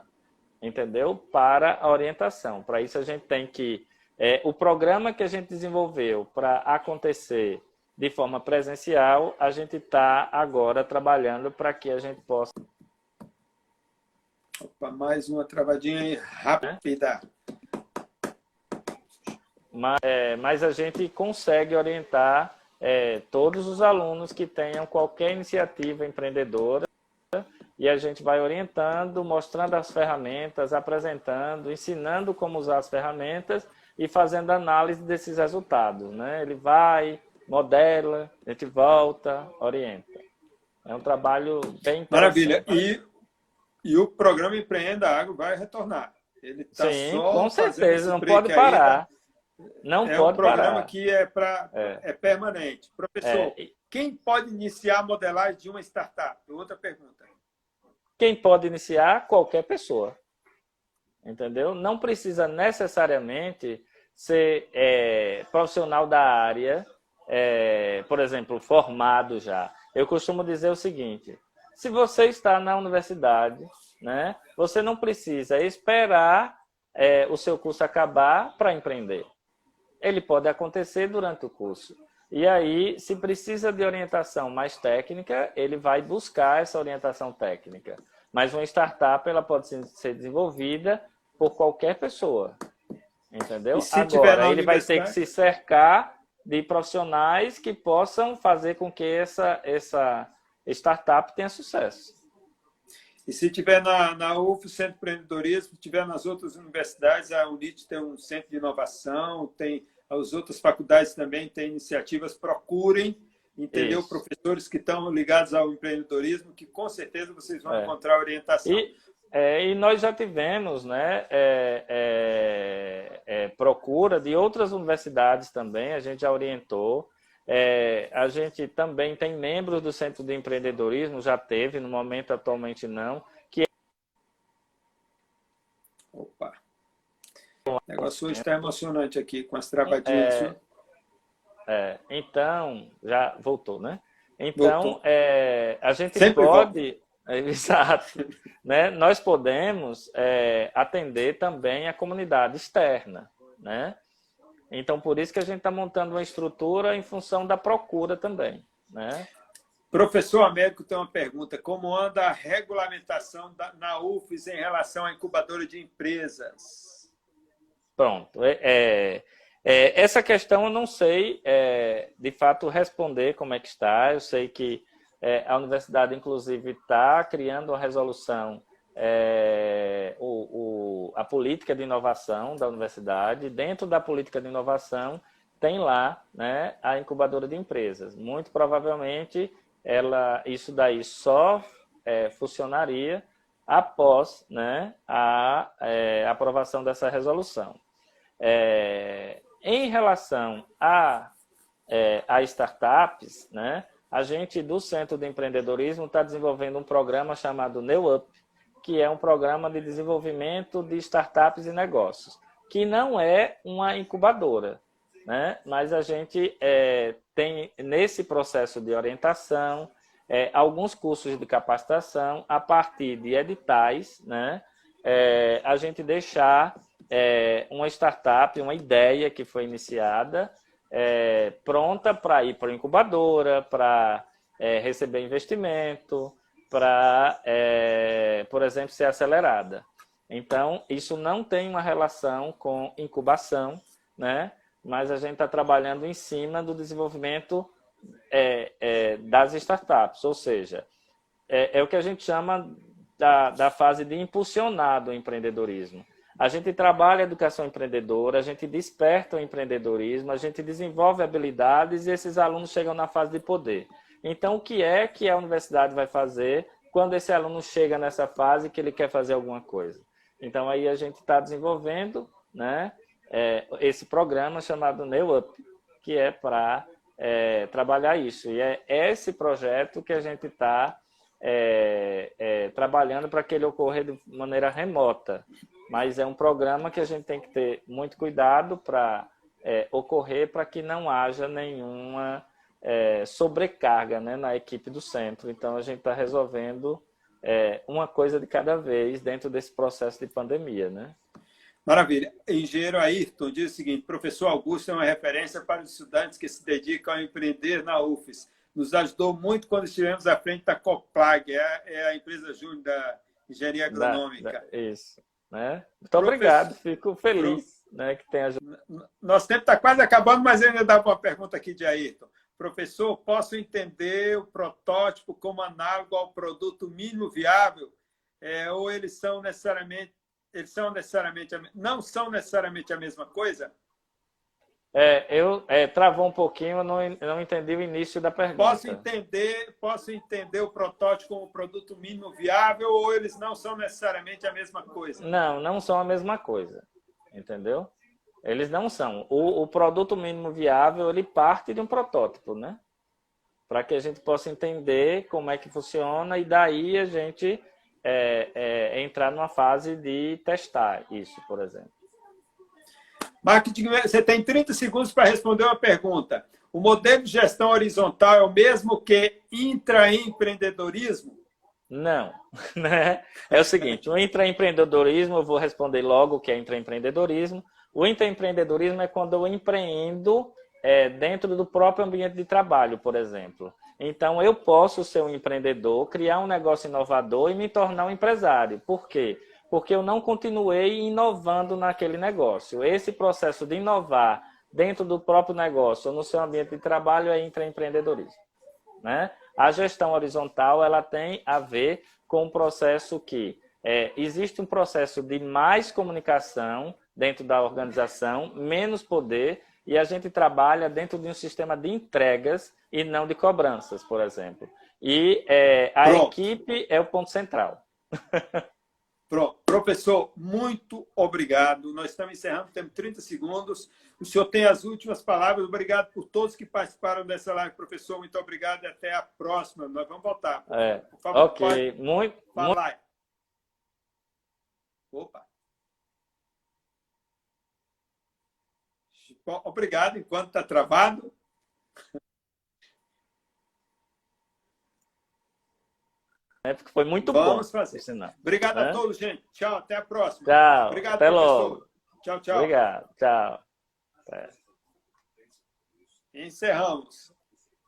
entendeu? Para a orientação. Para isso a gente tem que é, o programa que a gente desenvolveu para acontecer de forma presencial, a gente está agora trabalhando para que a gente possa Opa, mais uma travadinha aí, rápida. Mas, é, mas a gente consegue orientar é, todos os alunos que tenham qualquer iniciativa empreendedora e a gente vai orientando, mostrando as ferramentas, apresentando, ensinando como usar as ferramentas e fazendo análise desses resultados. Né? Ele vai, modela, a gente volta, orienta. É um trabalho bem. Maravilha. E e o programa Empreenda Água vai retornar. Ele está só com certeza, não pode parar. Aí, não é pode um programa parar. que é, pra, é. é permanente. Professor, é. quem pode iniciar a modelagem de uma startup? Outra pergunta. Quem pode iniciar? Qualquer pessoa. Entendeu? Não precisa necessariamente ser é, profissional da área, é, por exemplo, formado já. Eu costumo dizer o seguinte: se você está na universidade, né, você não precisa esperar é, o seu curso acabar para empreender. Ele pode acontecer durante o curso. E aí, se precisa de orientação mais técnica, ele vai buscar essa orientação técnica. Mas uma startup ela pode ser desenvolvida por qualquer pessoa. Entendeu? Agora, ele vai ter que se cercar de profissionais que possam fazer com que essa, essa startup tenha sucesso. E se tiver na, na UF, Centro de Empreendedorismo, se tiver nas outras universidades, a UNIT tem um centro de inovação, tem as outras faculdades também têm iniciativas, procurem, entendeu? Isso. Professores que estão ligados ao empreendedorismo, que com certeza vocês vão é. encontrar orientação. E, é, e, nós já tivemos né, é, é, é procura de outras universidades também, a gente já orientou. É, a gente também tem membros do Centro de Empreendedorismo, já teve, no momento atualmente não, que Opa! O negócio hoje está emocionante aqui, com as travadinhas. É, é, então, já voltou, né? Então, é, a gente Sempre pode... Exato. né? Nós podemos é, atender também a comunidade externa. Né? Então, por isso que a gente está montando uma estrutura em função da procura também. Né? Professor Américo tem uma pergunta: como anda a regulamentação da, na UFES em relação à incubadora de empresas? Pronto. É, é, é, essa questão eu não sei, é, de fato, responder como é que está. Eu sei que é, a universidade, inclusive, está criando uma resolução, é, o, o, a política de inovação da universidade. Dentro da política de inovação, tem lá né, a incubadora de empresas. Muito provavelmente ela, isso daí só funcionaria após né, a aprovação dessa resolução. É, em relação a, é, a startups, né, a gente do Centro de Empreendedorismo está desenvolvendo um programa chamado New Up, que é um programa de desenvolvimento de startups e negócios, que não é uma incubadora, né? mas a gente é, tem nesse processo de orientação é, alguns cursos de capacitação a partir de editais, né? É, a gente deixar é, uma startup, uma ideia que foi iniciada, é, pronta para ir para incubadora, para é, receber investimento, para, é, por exemplo, ser acelerada. Então, isso não tem uma relação com incubação, né? mas a gente está trabalhando em cima do desenvolvimento é, é, das startups, ou seja, é, é, o que a gente chama da, da fase de impulsionar do empreendedorismo. A gente trabalha a educação empreendedora, a gente desperta o empreendedorismo, a gente desenvolve habilidades e esses alunos chegam na fase de poder. Então, o que é que a universidade vai fazer quando esse aluno chega nessa fase que ele quer fazer alguma coisa? Então, aí a gente está desenvolvendo né, é, esse programa chamado New Up, que é para é, trabalhar isso. E é esse projeto que a gente está é, é, trabalhando para que ele ocorra de maneira remota. Mas é um programa que a gente tem que ter muito cuidado para é, ocorrer para que não haja nenhuma é, sobrecarga né, na equipe do centro. Então, a gente está resolvendo é, uma coisa de cada vez dentro desse processo de pandemia. Né? Maravilha. Engenheiro Ayrton diz o seguinte: professor Augusto é uma referência para os estudantes que se dedicam a empreender na UFES. Nos ajudou muito quando estivemos à frente da Coplag, é, é a empresa júnior da engenharia agronômica. Da, da, isso. Né? Muito professor, obrigado, fico feliz né, que tenha ajudado. Nosso tempo está quase acabando, mas ainda dá uma pergunta aqui de Ayrton. Professor, posso entender o protótipo como análogo ao produto mínimo viável? É, ou eles são necessariamente eles são necessariamente não são necessariamente a mesma coisa? É, eu é, travou um pouquinho, eu não, não entendi o início da pergunta. Posso entender, posso entender o protótipo como produto mínimo viável ou eles não são necessariamente a mesma coisa? Não, não são a mesma coisa, entendeu? Eles não são. O, o produto mínimo viável ele parte de um protótipo, né? Para que a gente possa entender como é que funciona e daí a gente é, é, entrar numa fase de testar isso, por exemplo. Marketing, você tem 30 segundos para responder uma pergunta. O modelo de gestão horizontal é o mesmo que intraempreendedorismo? Não, né? É o seguinte, o intraempreendedorismo, eu vou responder logo o que é intraempreendedorismo. O intraempreendedorismo é quando eu empreendo é, dentro do próprio ambiente de trabalho, por exemplo. Então, eu posso ser um empreendedor, criar um negócio inovador e me tornar um empresário. Por quê? Porque eu não continuei inovando naquele negócio. Esse processo de inovar dentro do próprio negócio ou no seu ambiente de trabalho é intraempreendedorismo. Né? A gestão horizontal ela tem a ver com um processo que é, existe um processo de mais comunicação dentro da organização, menos poder, e a gente trabalha dentro de um sistema de entregas e não de cobranças, por exemplo. E é, a Pronto. equipe é o ponto central. Pronto. Professor, muito obrigado. Nós estamos encerrando, temos 30 segundos. O senhor tem as últimas palavras. Obrigado por todos que participaram dessa live, professor. Muito obrigado e até a próxima. Nós vamos voltar. É. Por favor, ok. Muito, falar. Muito... Opa. Obrigado, enquanto está travado. Porque foi muito Vamos bom. Vamos fazer. Ensinar. Obrigado é? a todos, gente. Tchau, até a próxima. Tchau. Obrigado, até professor. logo. Tchau, tchau. Obrigado. Tchau. É. Encerramos.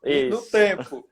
Isso. No tempo.